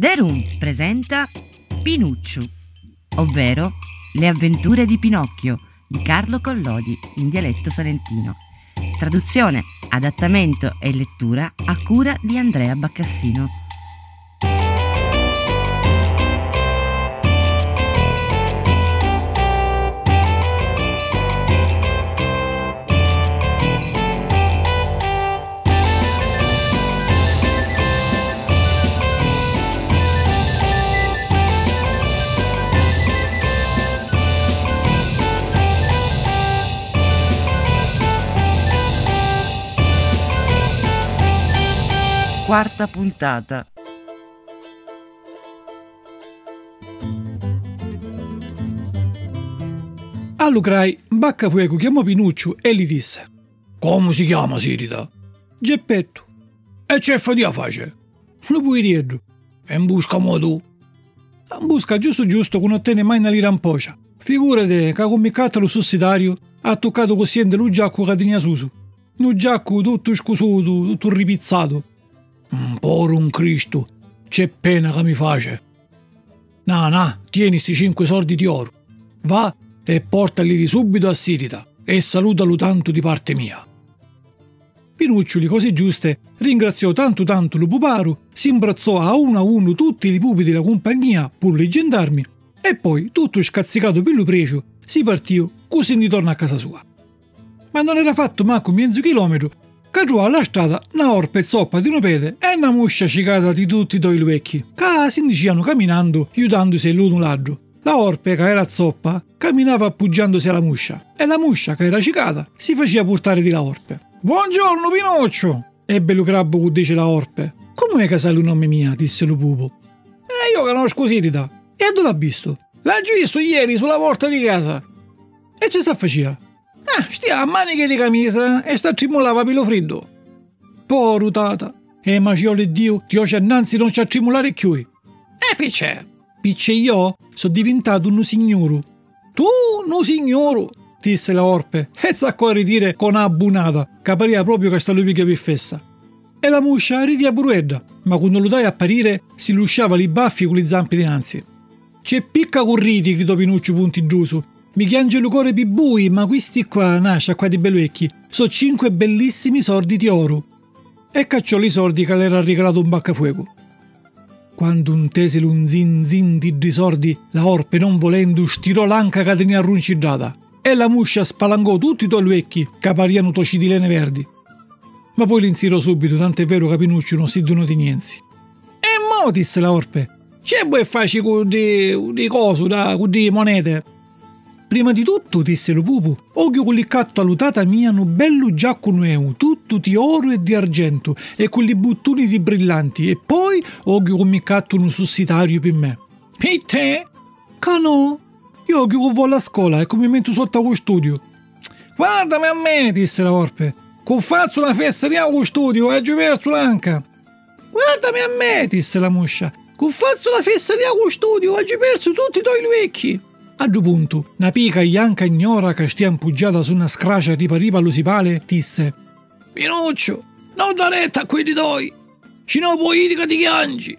The Room presenta Pinucciu, ovvero Le avventure di Pinocchio di Carlo Collodi in dialetto salentino. Traduzione, adattamento e lettura a cura di Andrea Baccassino. Quarta puntata. All'Ucrai, Baccafueco chiamò Pinuccio e gli disse: Come si chiama Sirida? Geppetto. E c'è fa di face? Lo puoi dire. E in busca mo tu. In busca giusto giusto che non tiene mai una lira in pocia. Figurate che come lo sussidario ha toccato così lo giacco che tenia susu. Un giacco tutto scusuto, tutto ripizzato. Por un Cristo, c'è pena che mi face. Na, na, tieni sti cinque soldi di oro. Va e portali subito a Sirita e salutalo tanto di parte mia. Pinuccioli, così giuste, ringraziò tanto tanto lo puparu, si imbrazzò a uno a uno tutti i pupi della compagnia, pur i gendarmi, e poi, tutto scazzicato per lo precio, si partì così di torno a casa sua. Ma non era fatto manco mezzo chilometro Caggiò alla strada una orpa e zoppa di un pede e una muscia cicata di tutti i vecchi, che si indicevano camminando, aiutandosi l'uno l'altro. La orpe, che era zoppa, camminava appoggiandosi alla muscia e la muscia, che era cicata, si faceva portare di la orpe. Buongiorno Pinocchio! Ebbe lo crabbo che dice la orpe. Come che sai il nome mia? disse lo pupo. E io conosco Sirita. E dove l'ha visto? L'ha visto ieri sulla porta di casa. E ci sta facendo? Ah, stia a maniche di camisa e sta cimolava pilo freddo. Poru tata, e maciole Dio, ti ho innanzi non ci accimolare più. E picce, picce io sono diventato un signoro. Tu, un signoro, disse la orpe, e zacco a ridire con abbunata, che appariva proprio che sta lupica piffessa. E la muscia ridia buruedda, ma quando lo dai a apparire si lusciava li baffi con le zampe dinanzi. C'è picca corriti, gridò Pinuccio punti giuso, mi chiange il cuore bui, ma questi qua, nascia qua di belvecchi, sono cinque bellissimi sordi di oro. E cacciò i sordi che le era regalato un baccafuoco. Quando un tese un zin zin di sordi, la orpe non volendo stirò l'anca che tenia arruncigiata e la muscia spalancò tutti i tuoi vecchi che pariano tocidilene verdi. Ma poi l'insirò subito, tanto è vero che Pinuccio non si dono di niente. E mo, disse la orpe, c'è vuoi farci con di cose, da, con di monete? Prima di tutto, disse lo pupu, oggio collicatto allutata mia no bello giacco nuevo, tutto di oro e di argento, e con li buttoni di brillanti, e poi oggio commicatto un sussitario per me. Per te? Cano? Io oggio vo alla scuola e come metto sotto a studio. Guardami a me, disse la orpe, con faccio una festa di allo studio e giù verso l'anca. Guardami a me, disse la muscia, con faccio una festa di allo studio e giù perso tutti i tuoi vecchi. A giù punto, una pica ianca ignora che stia impuggiata su una scracia ripa ripa all'usipale, disse Pinuccio, non da retta a quelli doi, ci no politica di chiangi.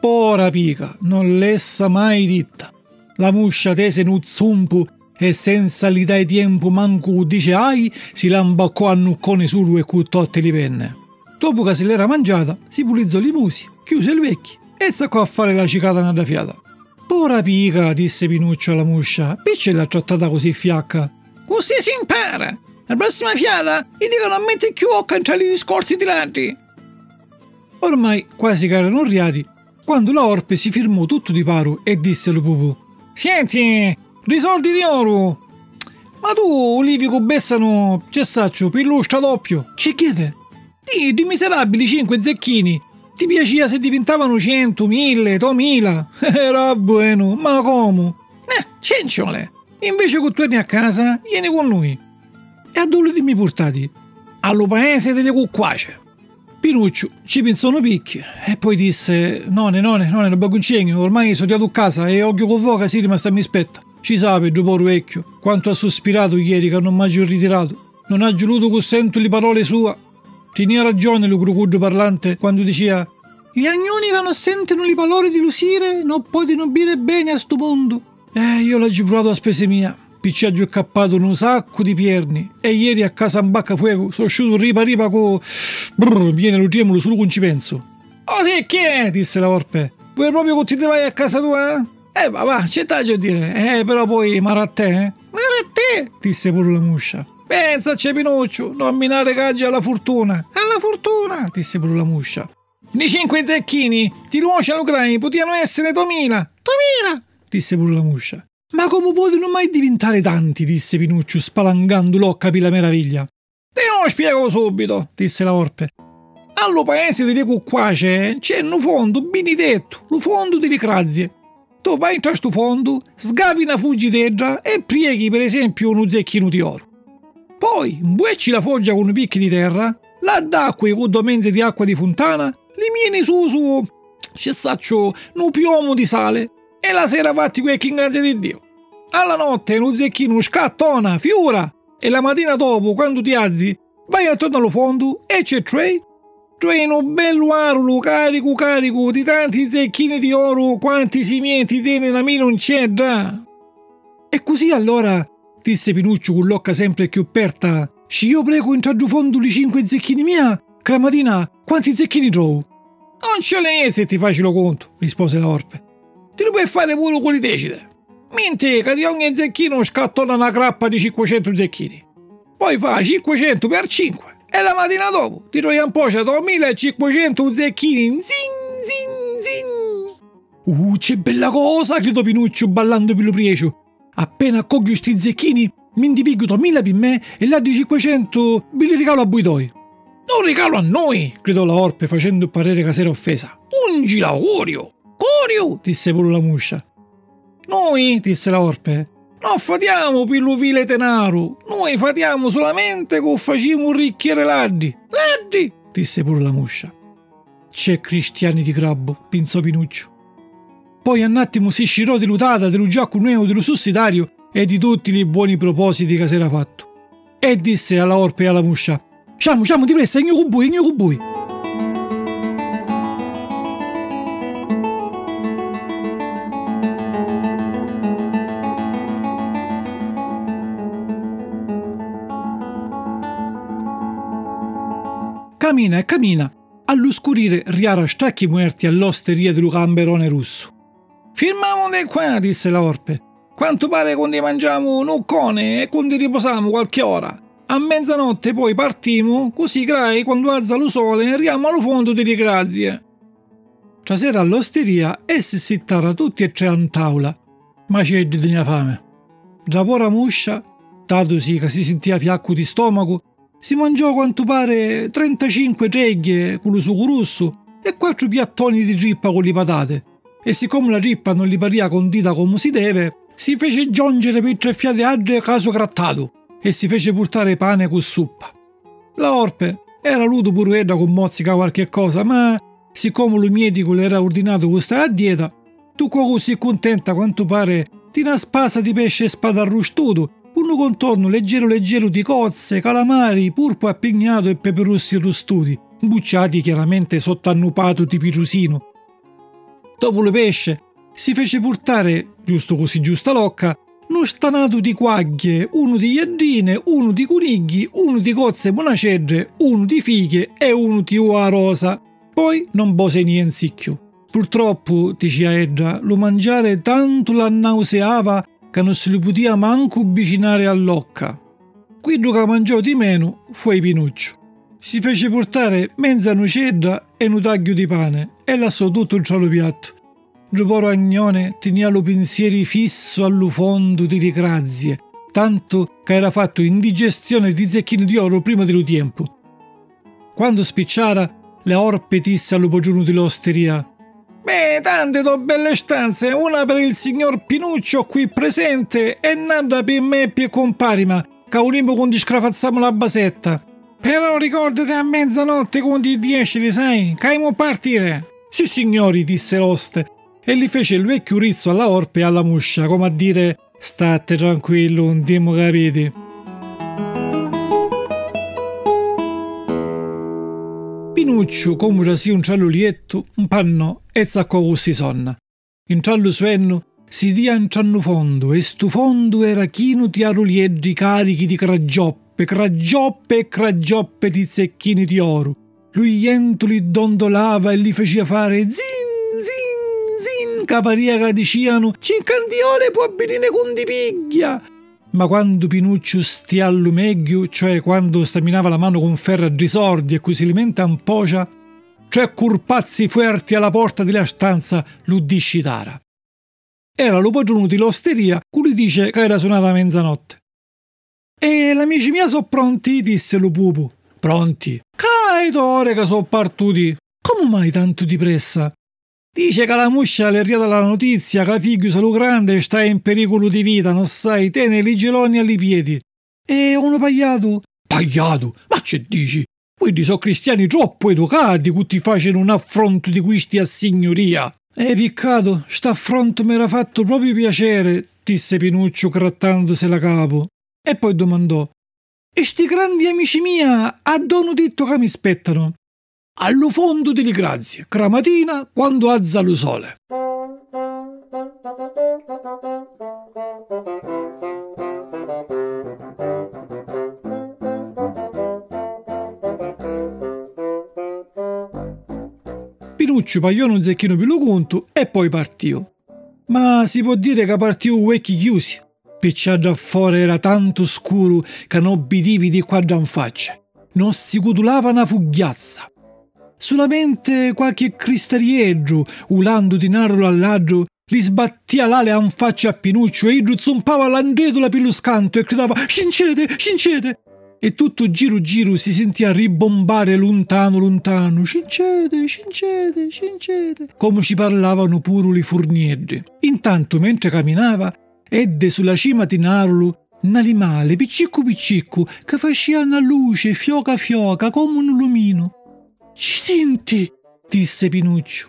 Pora pica, non l'essa mai ditta. La muscia tese in zumpu e senza li dai tempo manco dice ai, si lambaccò a nuccone sulu e cuttotte li penne. Dopo che se l'era mangiata, si pulizzò i musi, chiuse il vecchio e zaccò a fare la cicata nella fiata. Ora pica, disse Pinuccio alla muscia, perché l'ha trattata così fiacca? Così si impara! La prossima fiata gli dicono a mettere più occa tra i discorsi di lati. Ormai quasi che erano riati, quando la orpe si firmò tutto di paro e disse al pupù Senti, risoldi di oro! Ma tu, Olivi Bessano, cessaccio, pillustra doppio, ci chiede? Di, di miserabili cinque zecchini. Ti piaceva se diventavano cento, mille, duemila? Era buono, ma come? Eh, cenciole! Invece che torni a casa, vieni con noi. E a dove mi portati? Allo paese delle cucquace. Pinuccio ci pensò picchi e poi disse: None, none, none, non bagoncegno, ormai sono già a casa e occhio con voca si rimasta mi spetta. Ci sape, Giuporo vecchio, quanto ha sospirato ieri che non mi ha ritirato. Non ha giuluto con sento le parole sue. Tenia ragione lo grucuggio parlante quando diceva gli agnoni che non sentono le parole di Lusire non possono bere bene a sto mondo. Eh, io l'ho giurato a spese mia. Picciaggio è cappato un sacco di pierni e ieri a casa in bacca fuoco sono uscito ripa ripa con... Brrr, viene lo gemolo solo con ci penso. Oh sì, chi è? disse la Orpe. Vuoi proprio che ti vai a casa tua? Eh, va, va, c'è taglio a dire. Eh, però poi marattè, eh? Marattè, disse pure la muscia. Pensa, c'è Pinuccio, non minare caggi alla fortuna. Alla fortuna, disse pure la muscia. Nei cinque zecchini, ti nuociano grai, potevano essere duemila. Duemila, disse pure la muscia. Ma come possono mai diventare tanti? disse Pinuccio, spalancando l'occa per la meraviglia. Te lo spiego subito, disse la Orpe. Allo paese delle cucquace c'è un fondo benedetto, lo fondo delle grazie. Tu vai in questo fondo, sgavi una fuggiteggia e prieghi per esempio uno zecchino di oro. Poi imbuecci la foggia con un picchi di terra, la d'acqua con due menze di acqua di fontana, li mieni su su, ci saccio, un piomo di sale e la sera fatti quel che in grazia di Dio. Alla notte un zecchino scattona, fiora e la mattina dopo quando ti alzi vai attorno allo fondo e c'è Trey cioè un bello arulo carico carico di tanti zecchini di oro quanti cimenti tiene la mia non c'è già. E così allora, disse Pinuccio con l'occa sempre più aperta, ci io prego in fondo i cinque zecchini mia, mattina quanti zecchini trovo? Non ce ne se ti faccio conto, rispose la Orpe. Ti lo puoi fare pure con le decide. Mente che di ogni zecchino scattona una grappa di 500 zecchini. Poi fa 500 per 5 e la mattina dopo ti trovi un po' 1500 zecchini. Zin, zin, zin. Uh, c'è bella cosa, gridò Pinuccio ballando per lo priecio. Appena accoglio sti zecchini, mi indipigo mille per me e di 500 vi li regalo a Buidoi. Non regalo a noi, gridò la Orpe facendo parere che era offesa. Un giraurio! Corio! disse pure la muscia. Noi, disse la Orpe, non fatiamo per lo vile tenaro, noi fatiamo solamente che facciamo un ricchiere laddi. Laddi! disse pure la muscia. C'è cristiani di crabbo, pensò Pinuccio. Poi un attimo si scirò di lutata dello giacco nuovo dello sussidario e di tutti i buoni propositi che si era fatto. E disse alla orpe e alla muscia: Sciamo, sciamo, di pressa, igno con voi, igno con voi. Cammina e cammina, all'oscurire riara stracchi muerti all'osteria dello gamberone russo. Firmiamo di qua, disse la Orpe. Quanto pare quando mangiamo un occone e quando riposiamo qualche ora. A mezzanotte poi partiamo, così crai quando alza lo sole arriviamo allo fondo delle grazie. Stasera all'osteria essi si sittara tutti e tre a tavola, ma c'è di fame. Già pora muscia, dato sì che si sentiva fiacco di stomaco, si mangiò quanto pare 35 treghe con lo sugo rosso e quattro piattoni di trippa con le patate. E siccome la trippa non gli paria condita come si deve, si fece giungere per tre fiate altre caso grattato e si fece portare pane con suppa. La orpe era ludo pure con mozzica qualche cosa, ma siccome lo medico le era ordinato questa a dieta, tu così contenta quanto pare di una spasa di pesce spada arrustuto un contorno leggero leggero di cozze, calamari, purpo appignato e peperossi rostuti, bucciati chiaramente sottannupato di pirusino. Dopo le pesce si fece portare, giusto così giusta locca, uno stanato di quaglie, uno di iardine, uno di conigli, uno di cozze monacedre, uno di fighe e uno di uva rosa. Poi non bose niente sicchio. Purtroppo, diceva Edda, lo mangiare tanto la nauseava che non se li potia manco avvicinare all'occa. Quello che mangiò di meno fu il Pinuccio. Si fece portare mezza nucedda e un taglio di pane e lasciò tutto il cielo piatto. Giuporo Agnone tenia lo pensieri fisso allo fondo di grazie, tanto che era fatto indigestione di zecchini di oro prima dello tempo. Quando spicciara, le orpe disse allo giorno dell'osteria Beh, tante do belle stanze, una per il signor Pinuccio qui presente e un'altra per me e per comparima, che unimmo quando scrafazziamo la basetta. Però ricordate a mezzanotte quando di dieci, sai, che a partire. Sì signori, disse l'oste, e gli fece il vecchio rizzo alla orpe e alla muscia, come a dire state tranquillo, non diamo capiti. Pinuccio, già sia un ciallo lietto, un panno e zaccò così sonna. In ciallo suenno si dia in cianno fondo e stu fondo era chino di arulieggi carichi di cragioppe, cragioppe e cragioppe di zecchini di oro. Lui jentuli dondolava e li faceva fare zin caparia che dicevano cincandiole può venire con di piglia. Ma quando Pinuccio stia meglio, cioè quando staminava la mano con ferro a risordi e cui si alimenta un pocia, cioè curpazzi fuerti alla porta della stanza, lo discitara. Era lo giorno di l'osteria, cui dice che era suonata a mezzanotte. E l'amici miei sono pronti, disse lo pupo. Pronti? Caitore che sono partuti. Come mai tanto di pressa? Dice che la muscia le arriva la notizia che figlio Salu Grande sta in pericolo di vita, non sai, tiene i geloni alle piedi. E uno pagliato? Pagliato? Ma che dici? Quindi sono cristiani troppo educati che ti facciano un affronto di questi a signoria. E piccato, sta affronto mi era fatto proprio piacere, disse Pinuccio grattandosi la capo. E poi domandò: E sti grandi amici mia, a dono detto che mi aspettano? Allo fondo delle grazie, cramatina quando azza lo sole. Pinuccio pagliò un zecchino più lo conto e poi partì. Ma si può dire che partì vecchi chiusi. Picciaggio fuori era tanto scuro che non bidivi di qua già in faccia. Non si cutulava una fughiazza solamente qualche cristarieggio, ulando di narro all'aggio, gli sbattia l'ale a un faccia a Pinuccio e idru zompava l'andredola per lo scanto e gridava «Scincete, scincete!» E tutto giro giro si sentia ribombare lontano lontano «Scincete, scincete, scincete!» come ci parlavano pure i furnieggi. Intanto, mentre camminava, edde sulla cima di Narlo un animale piccicco piccicco che faceva una luce fioca fioca come un lumino ci senti? disse Pinuccio.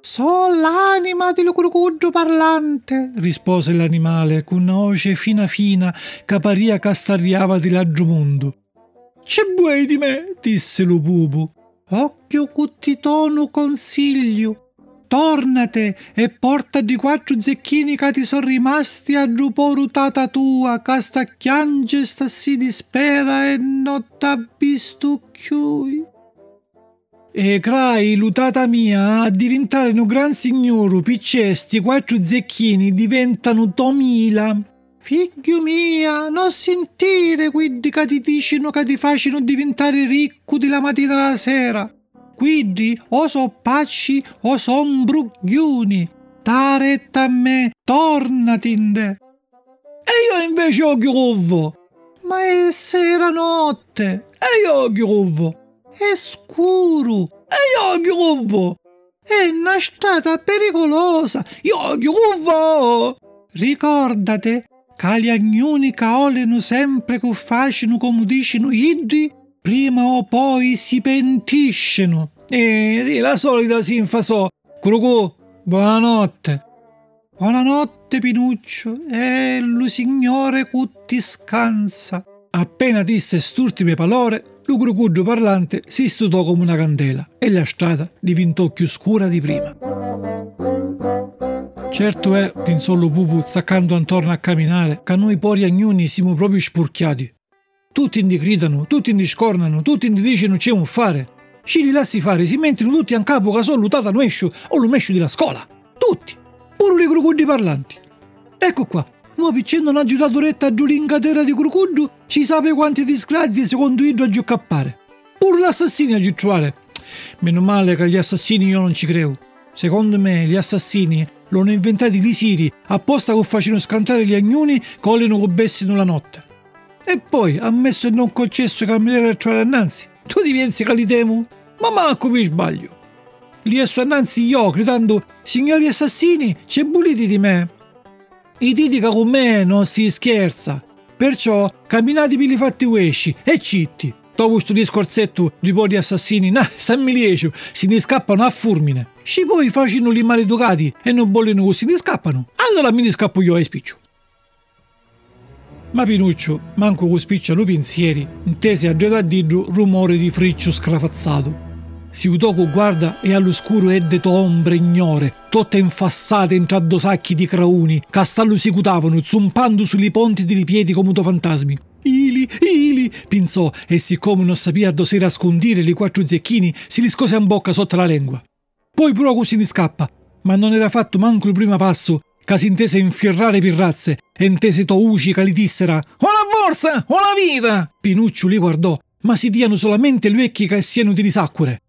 So l'anima del crocodilo parlante, rispose l'animale con una voce fina fina paria castarriava di laggio mondo. C'è vuoi di me? disse lo pupo. Occhio cuttitono consiglio. Tornate e porta di quattro zecchini che ti sono rimasti a giuporutata tua, che sta chiange sta si dispera e non t'ha visto chiui. E crai, lutata mia, a diventare un gran signore, piccesti, quattro zecchini diventano tomila. Figlio mia, non sentire quelli che ti dicono che ti facciano diventare ricco della mattina alla sera. Quindi o so pacci o son bruglioni. Ta retta a me, tornatinde. E io invece ho chiuvo. Ma è sera notte. E io ho chiuvo. È scuro e io chiuvo. È una strada pericolosa. Io chiuvo. Ricordate che gli agnoni caoleno sempre che facciano come dicono idri, prima o poi si pentiscono. Eh sì, la solita si infasò. Curucù, buonanotte. Buonanotte Pinuccio, e lo signore cutti scansa. Appena disse st'ultime parole, lo parlante si studò come una candela e la strada diventò più scura di prima. Certo è, pensò lo pupu zaccando intorno a camminare, che noi pori agnoni siamo proprio spurchiati. Tutti indi gridano, tutti indi scornano, tutti indi dicono c'è un fare. Ci li lassi fare, si mentono tutti a capo che sono lutata a mescio o lo mescio della scuola. Tutti, pure i grucuggi parlanti. Ecco qua, ma piccendo una giuratoretta a giulincatera di curcuddu, ci sape quante disgrazie secondo idro a gioccappare. Pur l'assassino a giucciare. Meno male che gli assassini io non ci credo. Secondo me gli assassini l'hanno inventati gli siri apposta che facciano scantare gli agnoni che vogliono che bessino la notte. E poi ha messo il non concesso camminare a trovare annanzi. Tu ti pensi che li temo? Ma manco mi sbaglio. Li esso annanzi io gridando signori assassini, c'è buliti di me. I diti che con me non si scherza. Perciò camminate per i fatti uesci e citti. Dopo questo discorsetto di po' di assassini, nah, stammi liecio, si ne scappano a fulmine. Ci poi facciano li maleducati e non vogliono si ne scappano. Allora mi scappo io e spiccio. Ma Pinuccio, manco con spicciano pensieri, intese a già dietro rumore di friccio scrafazzato. Si con guarda e all'oscuro edde to ombre ignore, tutte infassate in traddo sacchi di crauni, castallo si cutavano, zumpando sui ponti dei piedi come to fantasmi. Ili, ili, pensò, e siccome non sapeva dove nascondere i quattro zecchini, si li scose in bocca sotto la lingua. Poi pure così ne scappa, ma non era fatto manco il primo passo, che si intese infierrare pirrazze e intese to uci che gli dissera «O la borsa, o la vita!» Pinuccio li guardò, ma si diano solamente le vecchie che siano di risacquere.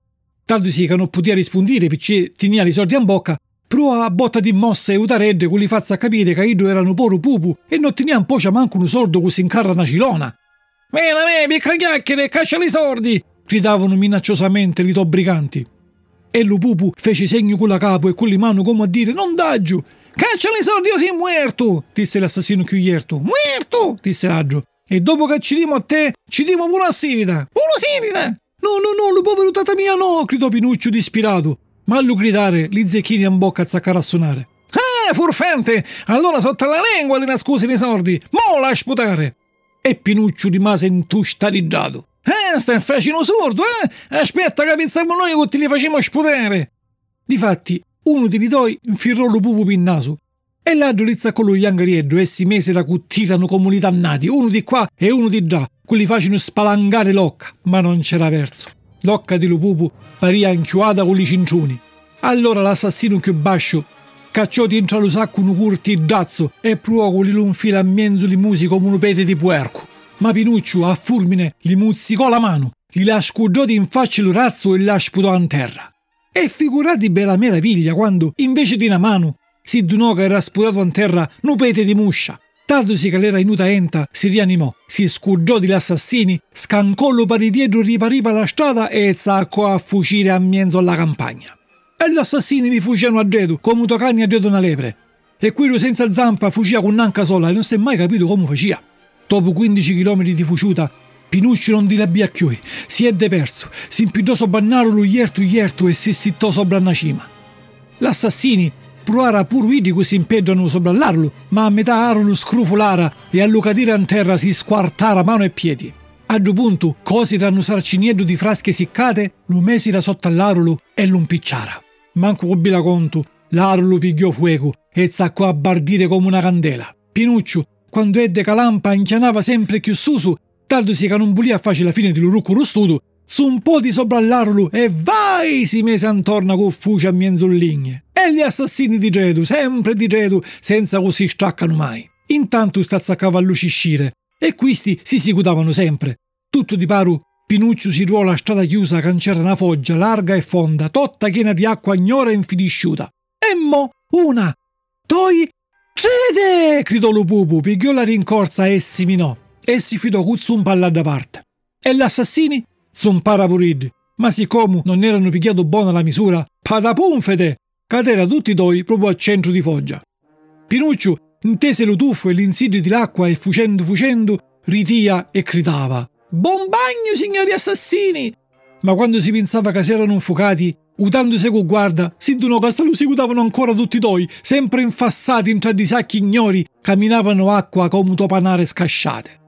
Tanto sì che non poteva rispondere perché tenia i soldi in bocca, però a botta di mosse e utaredde con li fazza capire che idro erano poro pupu e non teniamo poi manco un soldo così incarra una cilona. Mena me, picca chiacchiere, caccia i sordi! gridavano minacciosamente i to briganti. E lo pupu fece segno con la capo e con le mani come a dire non daggio. Caccia i soldi io sei muerto, disse l'assassino più ierto. Muerto, disse l'altro. E dopo che ci dimo a te, ci dimo pure a Sirida. Pure Sirida! No, no, no, povero tata mia no, gridò Pinuccio dispirato. Ma a lui gridare, gli zecchini in bocca a a suonare. Ah, furfante! Allora sotto la lingua li nascosi nei sordi. Mo la sputare! E Pinuccio rimase intustariggiato. Eh, stai facendo sordo, eh? Aspetta che pensiamo noi che ti li facciamo sputare. Difatti, uno di doi infirrò lo pupo per naso e l'altro li con lo iangarieddo e si mise da cuttirano come li dannati, uno di qua e uno di là, quelli facendo spalancare l'occa, ma non c'era verso. L'occa di Lupupu paria inchiuata con i cincioni. Allora l'assassino più bascio cacciò dentro lo sacco un curti dazzo e provò con un filo a mezzo li musi come un pete di puerco. Ma Pinuccio a fulmine gli muzzicò la mano, gli la scudò in faccia il razzo e la sputò in terra. E figurati bella meraviglia quando, invece di una mano, si dunò che era sputato in terra un pete di muscia. Tardosi che l'era inuta enta, si rianimò, si scuggiò di assassini, scancò lo pari dietro ripariva la strada e zaccò a fucire a mezzo alla campagna. E gli assassini li fucivano a gedo, come cani a gedo una lepre. E quello senza zampa fucia con un'anca sola e non si è mai capito come faccia. Dopo 15 km di fuciuta, Pinuccio non di la più, si è deperso, si impidò sopra lo ierto ierto e si sittò sopra una cima. L'assassini provara pur vidi che si impeggiano sopra l'arlo, ma a metà arlo scrufolara e a lucadire in terra si squartara mano e piedi. A due punto, cosi danno sarcinieddo di frasche siccate, lo mesira sotto all'arolo e lo impicciara. Manco con bila conto, l'arolo pigliò fuoco e zaccò a bardire come una candela. Pinuccio, quando edde calampa, inchianava sempre più susu, tanto si che non volia fare la fine di rucco rustuto, su un po' di sopra all'arolo e vai si mise intorno con fuci a mienzolligne. E gli assassini di Gedu, sempre di Gedu, senza così staccano mai. Intanto stazzacava a luciscire e questi si sicutavano sempre. Tutto di paru, Pinuccio si ruola a strada chiusa che c'era una foggia larga e fonda, totta piena di acqua ignora e infidisciuta. E mo, una, due, cede! gridò lo pupu, pigliò la rincorsa e si minò, e si fidò cuzzo un palla da parte. E gli assassini? Son parapurid, ma siccome non erano picchiato buona la misura, patapunfete, cadera tutti e proprio al centro di foggia. Pinuccio intese lo tuffo e l'insidio di l'acqua e fucendo fucendo ritia e gridava Buon bagno, signori assassini! Ma quando si pensava che si erano infuocati, utandosi con guarda, si dunò che lo seguitavano ancora tutti e sempre infassati in tra di sacchi ignori, camminavano acqua come topanare scasciate.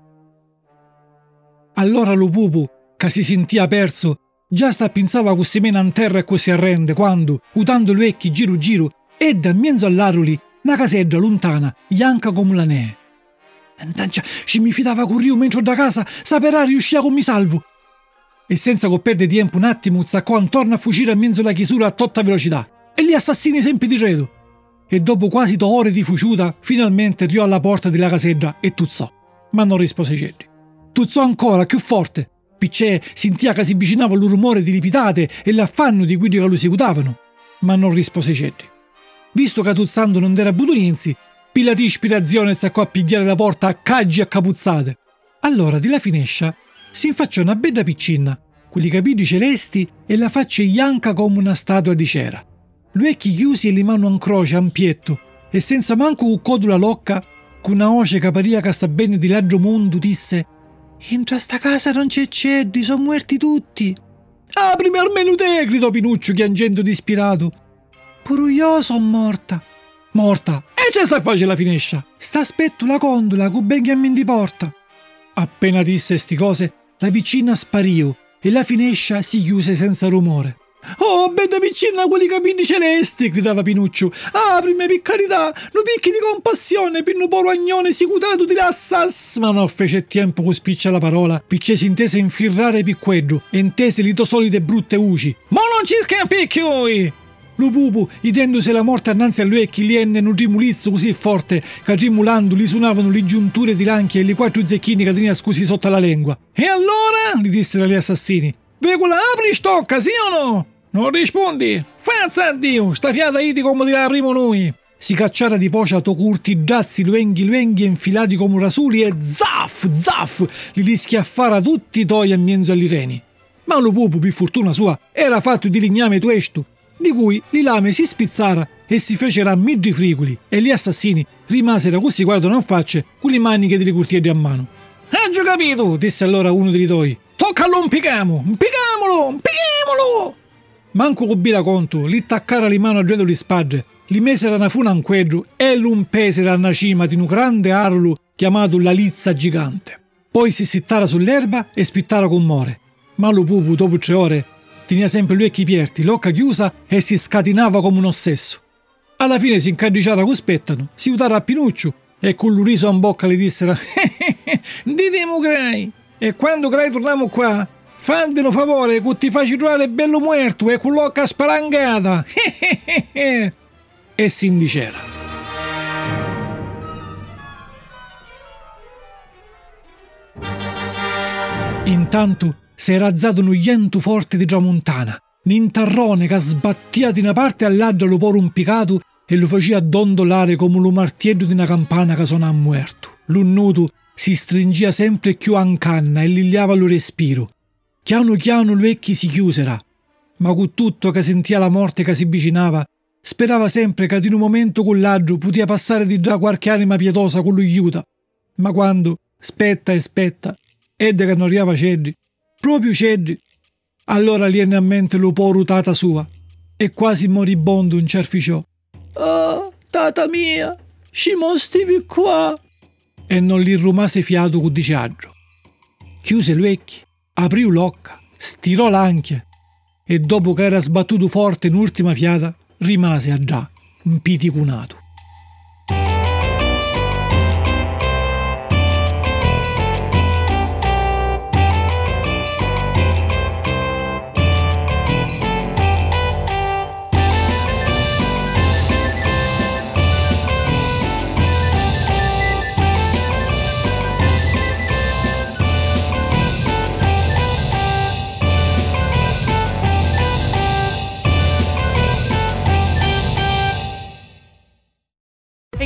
Allora lo pupu, che si sentia perso, Già sta pensava così mena in terra e così arrende quando, utando le vecchi giro giro, e da mezzo all'aruli una casetta lontana, bianca come la neve. Intanto ci mi fidava con Rio mentre da casa saperà riuscire con mi salvo. E senza che perde tempo un attimo zaccò intorno a fuggire a mezzo la chiusura a tutta velocità. E gli assassini sempre di cedo. E dopo quasi due ore di fuciuta, finalmente riò alla porta della casetta e tuzzò. Ma non rispose Jerry. Tuzzò ancora, più forte, Piccè sentia che si avvicinava il rumore di ripitate e l'affanno di quelli che lo seguitavano, ma non rispose Cedri. visto che Tuzzando non era Butuninzi, pila di ispirazione saccò a pigliare la porta a caggi a capuzzate. Allora di la finescia si infacciò una bella piccina, quelli capelli celesti e la faccia bianca come una statua di cera. Gli occhi chiusi e le mani in croce, ampietto, e senza manco un codola locca, con una voce che paria che sta bene di laggio mondo, disse «In sta casa non c'è ceddi, sono morti tutti!» «Aprimi almeno te!» gridò Pinuccio piangendo dispirato. «Pure io sono morta!» «Morta? E c'è sta facendo la finescia!» «Sta aspetto la condola, con ben chiammin di porta!» Appena disse sti cose, la vicina spariò e la finescia si chiuse senza rumore. Oh, bella piccina, quelli capelli celesti, gridava Pinuccio. Aprimi per carità, nu picchi di compassione, nu poro agnone sicutato di lassas. Ma non fece tempo con spiccia la parola, picce si intese infirrare picqueggio, e intese li solite brutte uci. Ma non ci scappicchi! Lo pupu, idendosi la morte annanzi agli occhi, li enne un rimulizzo così forte che rimulando li suonavano le giunture di lanchi e i quattro zecchini che tenia scusi sotto la lingua. E allora? gli dissero gli assassini. Vegola apri stocca, sì o no? Non rispondi? Fazza a Dio, sta fiata iti come dirà primo noi. Si cacciara di pocia tocurti giazzi luenghi luenghi infilati come rasuli e zaff, zaff, li li schiaffara tutti i toi a mezzo agli reni. Ma lo pupu, per fortuna sua, era fatto di ligname tuesto di cui li lame si spizzara e si fecero midri fricoli e gli assassini rimasero così guardano in faccia con le maniche delle curtiere a mano. Hai già capito, disse allora uno dei toi. Toccalo un picamo, un Manco cubita conto, li taccara le mani a dietro di spade, li mesero una funa quadro e l'umpesero a una cima di un grande arlo chiamato la lizza gigante. Poi si sittara sull'erba e spittara con more. Ma lo pupu, dopo tre ore, Tenia sempre gli occhi aperti, l'occa chiusa e si scatenava come un ossesso. Alla fine si incadriciava con spettano, si utara a Pinuccio e con l'uriso in bocca le dissero «Ditemo Grai, e quando Grai torniamo qua, fandelo favore che ti facci trovare bello muerto e con l'occa spalangata!» E si indicera. Intanto si era alzato un ientu forte di tramontana, un tarrone che sbattia di una parte all'altra lo poro impiccato e lo faceva dondolare come lo martiello di una campana che suona a muerto. L'unnuto si stringeva sempre più a canna e ligliava lo respiro. Chiano chiano gli occhi si chiusera, ma con tutto che sentia la morte che si avvicinava, sperava sempre che in un momento con l'altro poteva passare di già qualche anima pietosa con lo aiuta. Ma quando, spetta e spetta, Edde che non arrivava Cedri, proprio Cedri. Allora gli a mente lo po' rutata sua e quasi moribondo un cerficiò. Ah, tata mia, ci mostivi qua. E non gli rumase fiato con disagio. Chiuse gli occhi, aprì l'occa, stirò l'anchia e dopo che era sbattuto forte in ultima fiata, rimase a già, impiticunato.